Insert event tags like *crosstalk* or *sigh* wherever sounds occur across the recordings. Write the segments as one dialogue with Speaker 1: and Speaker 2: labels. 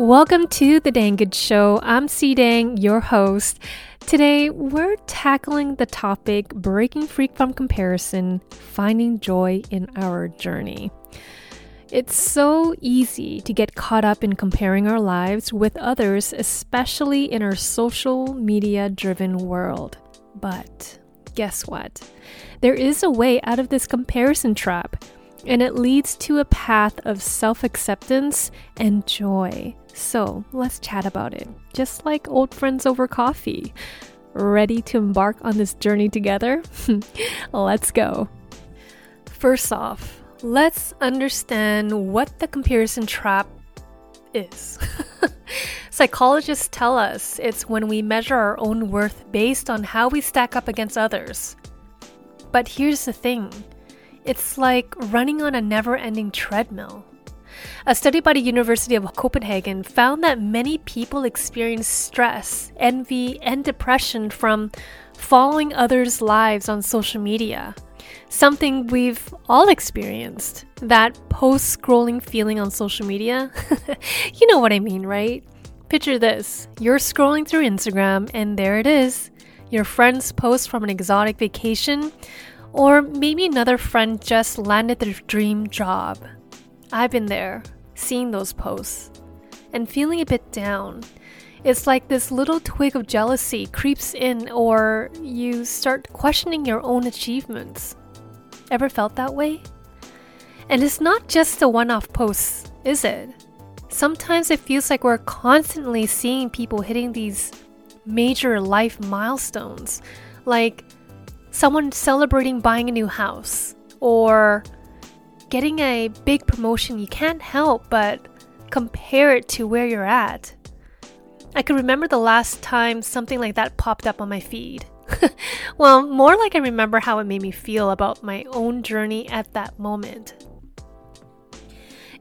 Speaker 1: Welcome to the Dang Good Show. I'm C Dang, your host. Today, we're tackling the topic breaking free from comparison, finding joy in our journey. It's so easy to get caught up in comparing our lives with others, especially in our social media driven world. But guess what? There is a way out of this comparison trap and it leads to a path of self acceptance and joy. So let's chat about it, just like old friends over coffee. Ready to embark on this journey together? *laughs* let's go. First off, let's understand what the comparison trap is. *laughs* Psychologists tell us it's when we measure our own worth based on how we stack up against others. But here's the thing it's like running on a never ending treadmill. A study by the University of Copenhagen found that many people experience stress, envy, and depression from following others' lives on social media. Something we've all experienced. That post scrolling feeling on social media. *laughs* you know what I mean, right? Picture this you're scrolling through Instagram, and there it is your friend's post from an exotic vacation or maybe another friend just landed their dream job. I've been there, seeing those posts, and feeling a bit down. It's like this little twig of jealousy creeps in, or you start questioning your own achievements. Ever felt that way? And it's not just the one off posts, is it? Sometimes it feels like we're constantly seeing people hitting these major life milestones, like someone celebrating buying a new house or getting a big promotion, you can't help but compare it to where you're at. I can remember the last time something like that popped up on my feed. *laughs* well, more like I remember how it made me feel about my own journey at that moment.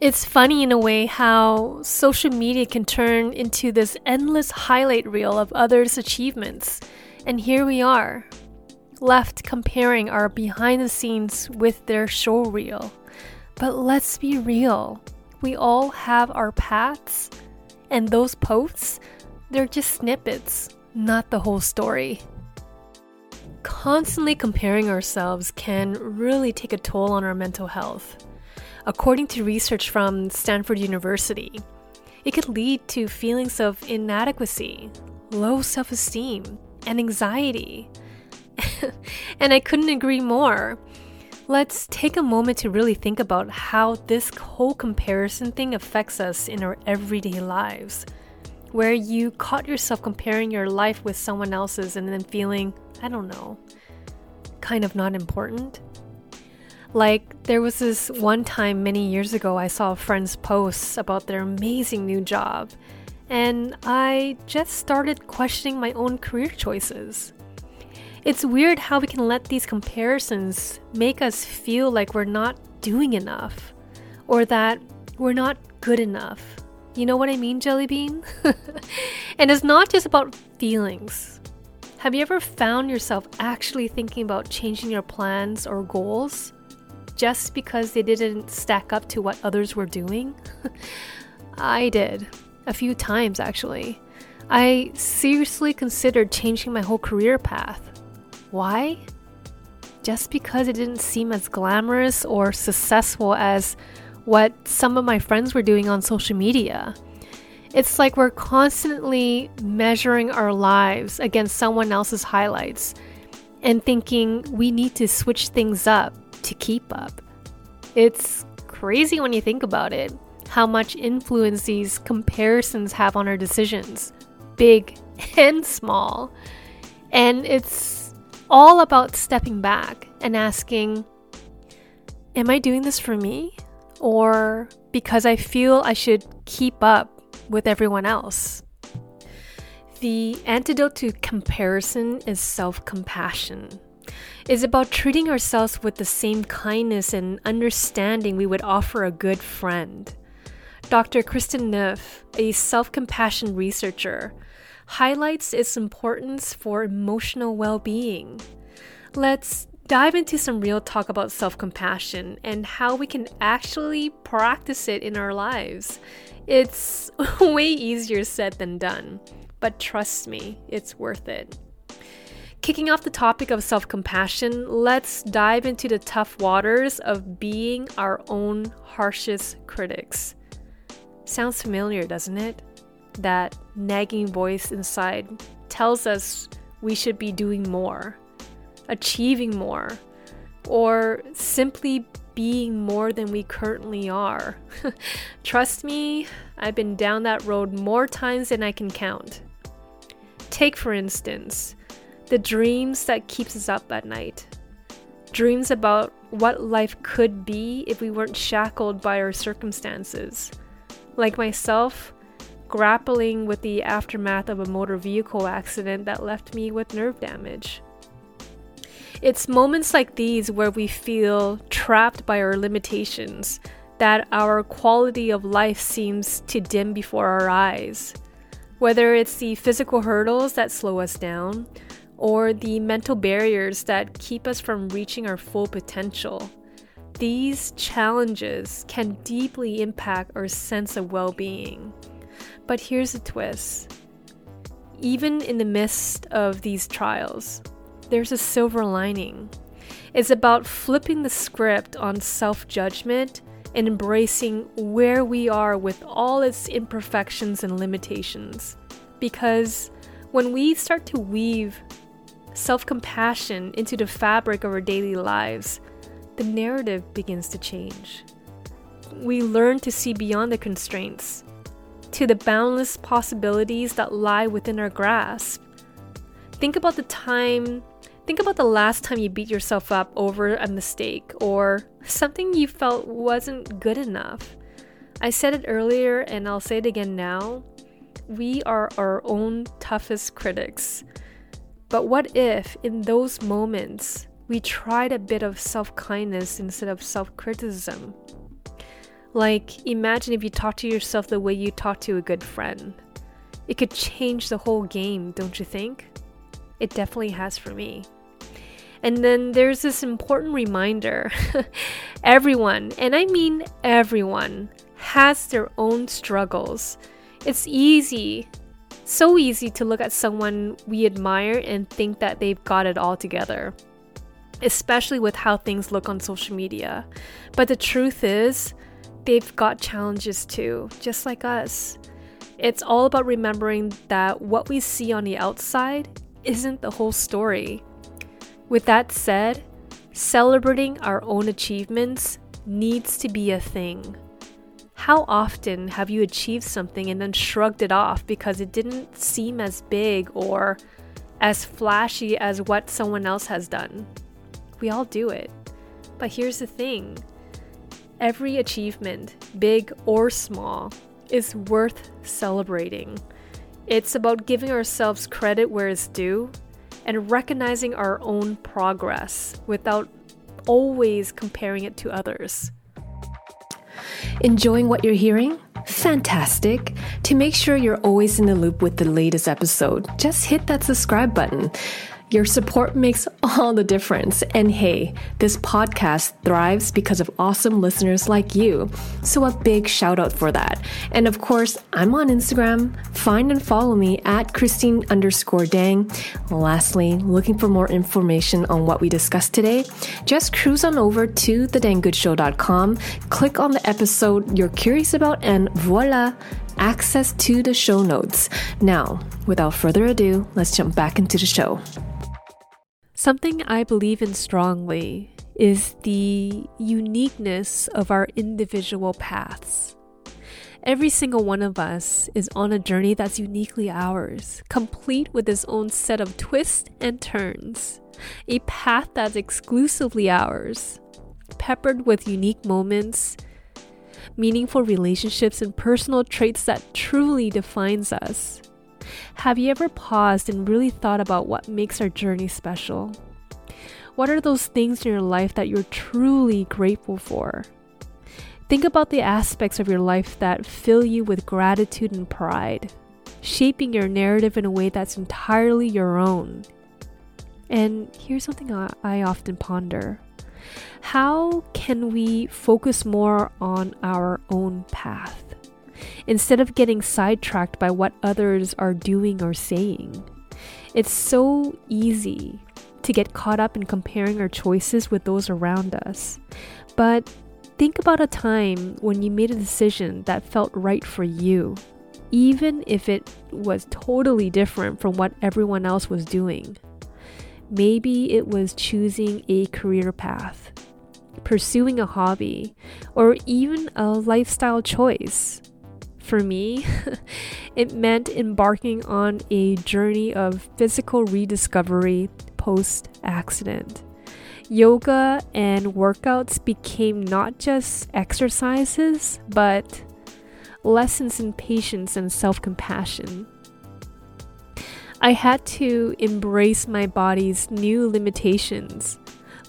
Speaker 1: It's funny in a way how social media can turn into this endless highlight reel of others' achievements. And here we are, left comparing our behind the scenes with their show reel. But let's be real, we all have our paths, and those posts, they're just snippets, not the whole story. Constantly comparing ourselves can really take a toll on our mental health. According to research from Stanford University, it could lead to feelings of inadequacy, low self esteem, and anxiety, *laughs* and I couldn't agree more. Let's take a moment to really think about how this whole comparison thing affects us in our everyday lives. Where you caught yourself comparing your life with someone else's and then feeling, I don't know, kind of not important. Like, there was this one time many years ago, I saw a friends' posts about their amazing new job, and I just started questioning my own career choices. It's weird how we can let these comparisons make us feel like we're not doing enough or that we're not good enough. You know what I mean, Jellybean? *laughs* and it's not just about feelings. Have you ever found yourself actually thinking about changing your plans or goals just because they didn't stack up to what others were doing? *laughs* I did. A few times, actually. I seriously considered changing my whole career path. Why? Just because it didn't seem as glamorous or successful as what some of my friends were doing on social media. It's like we're constantly measuring our lives against someone else's highlights and thinking we need to switch things up to keep up. It's crazy when you think about it, how much influence these comparisons have on our decisions, big *laughs* and small. And it's all about stepping back and asking, Am I doing this for me? Or because I feel I should keep up with everyone else? The antidote to comparison is self compassion. It's about treating ourselves with the same kindness and understanding we would offer a good friend. Dr. Kristin Neff, a self compassion researcher, highlights its importance for emotional well being. Let's dive into some real talk about self compassion and how we can actually practice it in our lives. It's *laughs* way easier said than done, but trust me, it's worth it. Kicking off the topic of self compassion, let's dive into the tough waters of being our own harshest critics. Sounds familiar, doesn't it? That nagging voice inside tells us we should be doing more, achieving more, or simply being more than we currently are. *laughs* Trust me, I've been down that road more times than I can count. Take, for instance, the dreams that keeps us up at night. Dreams about what life could be if we weren't shackled by our circumstances. Like myself, grappling with the aftermath of a motor vehicle accident that left me with nerve damage. It's moments like these where we feel trapped by our limitations, that our quality of life seems to dim before our eyes. Whether it's the physical hurdles that slow us down, or the mental barriers that keep us from reaching our full potential. These challenges can deeply impact our sense of well being. But here's a twist even in the midst of these trials, there's a silver lining. It's about flipping the script on self judgment and embracing where we are with all its imperfections and limitations. Because when we start to weave self compassion into the fabric of our daily lives, the narrative begins to change. We learn to see beyond the constraints, to the boundless possibilities that lie within our grasp. Think about the time, think about the last time you beat yourself up over a mistake or something you felt wasn't good enough. I said it earlier and I'll say it again now. We are our own toughest critics. But what if, in those moments, we tried a bit of self kindness instead of self criticism? Like, imagine if you talk to yourself the way you talk to a good friend. It could change the whole game, don't you think? It definitely has for me. And then there's this important reminder *laughs* everyone, and I mean everyone, has their own struggles. It's easy so easy to look at someone we admire and think that they've got it all together, especially with how things look on social media. But the truth is, they've got challenges too, just like us. It's all about remembering that what we see on the outside isn't the whole story. With that said, celebrating our own achievements needs to be a thing. How often have you achieved something and then shrugged it off because it didn't seem as big or as flashy as what someone else has done? We all do it. But here's the thing every achievement, big or small, is worth celebrating. It's about giving ourselves credit where it's due and recognizing our own progress without always comparing it to others. Enjoying what you're hearing? Fantastic. To make sure you're always in the loop with the latest episode, just hit that subscribe button. Your support makes all the difference. And hey, this podcast thrives because of awesome listeners like you. So a big shout out for that. And of course, I'm on Instagram. Find and follow me at Christine underscore Dang. Lastly, looking for more information on what we discussed today? Just cruise on over to thedangoodshow.com, click on the episode you're curious about, and voila! access to the show notes. Now, without further ado, let's jump back into the show. Something I believe in strongly is the uniqueness of our individual paths. Every single one of us is on a journey that's uniquely ours, complete with its own set of twists and turns. A path that's exclusively ours, peppered with unique moments, meaningful relationships, and personal traits that truly defines us. Have you ever paused and really thought about what makes our journey special? What are those things in your life that you're truly grateful for? Think about the aspects of your life that fill you with gratitude and pride, shaping your narrative in a way that's entirely your own. And here's something I often ponder How can we focus more on our own path instead of getting sidetracked by what others are doing or saying? It's so easy to get caught up in comparing our choices with those around us. But think about a time when you made a decision that felt right for you, even if it was totally different from what everyone else was doing. Maybe it was choosing a career path, pursuing a hobby, or even a lifestyle choice. For me, *laughs* it meant embarking on a journey of physical rediscovery post accident. Yoga and workouts became not just exercises, but lessons in patience and self compassion. I had to embrace my body's new limitations,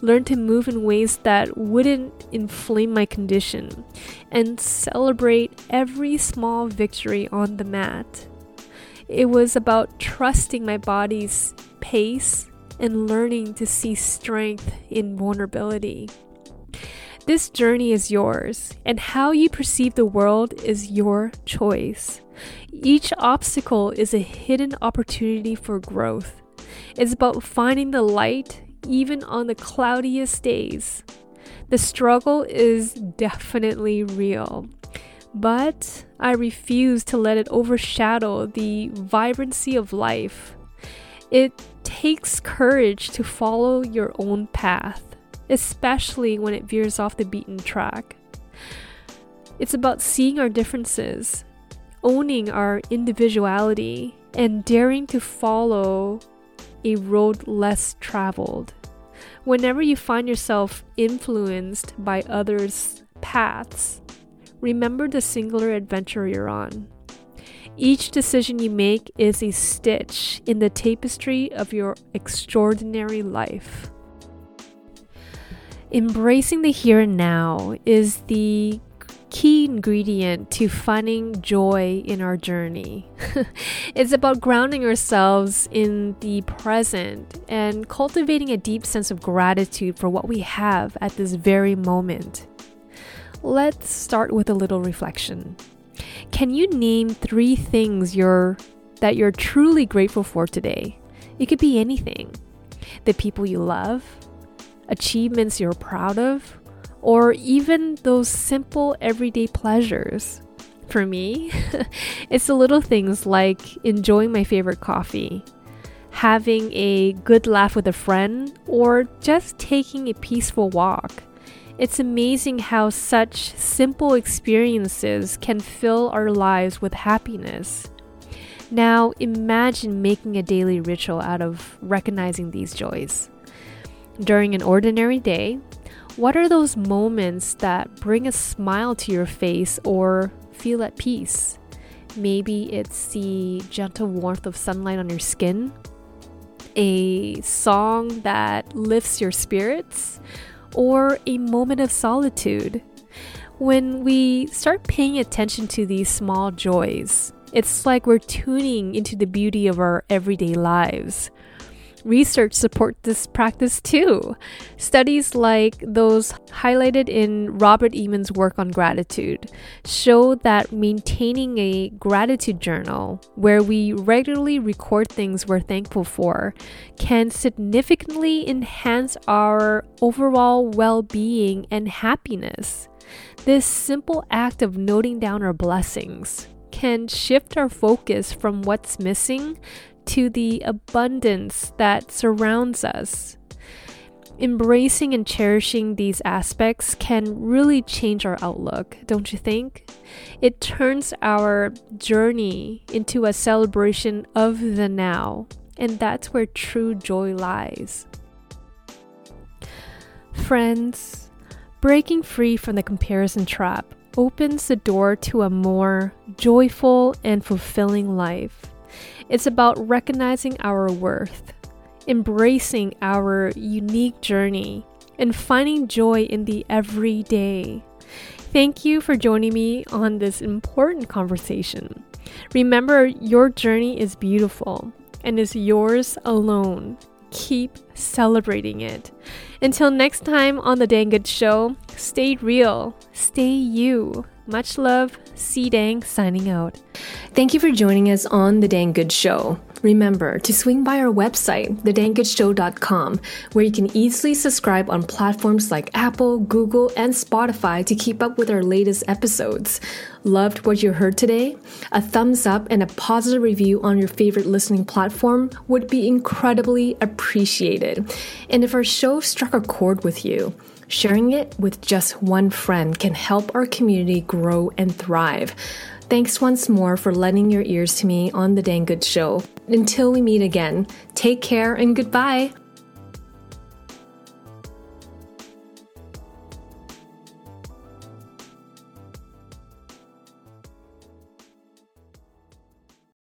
Speaker 1: learn to move in ways that wouldn't inflame my condition, and celebrate every small victory on the mat. It was about trusting my body's pace and learning to see strength in vulnerability. This journey is yours, and how you perceive the world is your choice. Each obstacle is a hidden opportunity for growth. It's about finding the light even on the cloudiest days. The struggle is definitely real, but I refuse to let it overshadow the vibrancy of life. It takes courage to follow your own path, especially when it veers off the beaten track. It's about seeing our differences, owning our individuality and daring to follow a road less traveled. Whenever you find yourself influenced by others' paths, remember the singular adventure you're on. Each decision you make is a stitch in the tapestry of your extraordinary life. Embracing the here and now is the key ingredient to finding joy in our journey. *laughs* it's about grounding ourselves in the present and cultivating a deep sense of gratitude for what we have at this very moment. Let's start with a little reflection. Can you name three things you're that you're truly grateful for today? It could be anything. The people you love, achievements you're proud of, or even those simple everyday pleasures. For me, *laughs* it's the little things like enjoying my favorite coffee, having a good laugh with a friend, or just taking a peaceful walk. It's amazing how such simple experiences can fill our lives with happiness. Now, imagine making a daily ritual out of recognizing these joys. During an ordinary day, what are those moments that bring a smile to your face or feel at peace? Maybe it's the gentle warmth of sunlight on your skin, a song that lifts your spirits, or a moment of solitude. When we start paying attention to these small joys, it's like we're tuning into the beauty of our everyday lives. Research supports this practice too. Studies like those highlighted in Robert Emmons' work on gratitude show that maintaining a gratitude journal where we regularly record things we're thankful for can significantly enhance our overall well being and happiness. This simple act of noting down our blessings can shift our focus from what's missing to the abundance that surrounds us. Embracing and cherishing these aspects can really change our outlook, don't you think? It turns our journey into a celebration of the now, and that's where true joy lies. Friends, breaking free from the comparison trap opens the door to a more joyful and fulfilling life. It's about recognizing our worth, embracing our unique journey, and finding joy in the everyday. Thank you for joining me on this important conversation. Remember, your journey is beautiful and is yours alone. keep celebrating it. Until next time on The Dang Good Show, stay real, stay you. Much love, C Dang signing out.
Speaker 2: Thank you for joining us on The Dang Good Show. Remember to swing by our website, thedangoodshow.com, where you can easily subscribe on platforms like Apple, Google, and Spotify to keep up with our latest episodes. Loved what you heard today? A thumbs up and a positive review on your favorite listening platform would be incredibly appreciated. And if our show struck a chord with you, sharing it with just one friend can help our community grow and thrive. Thanks once more for lending your ears to me on The Dang Good Show. Until we meet again, take care and goodbye.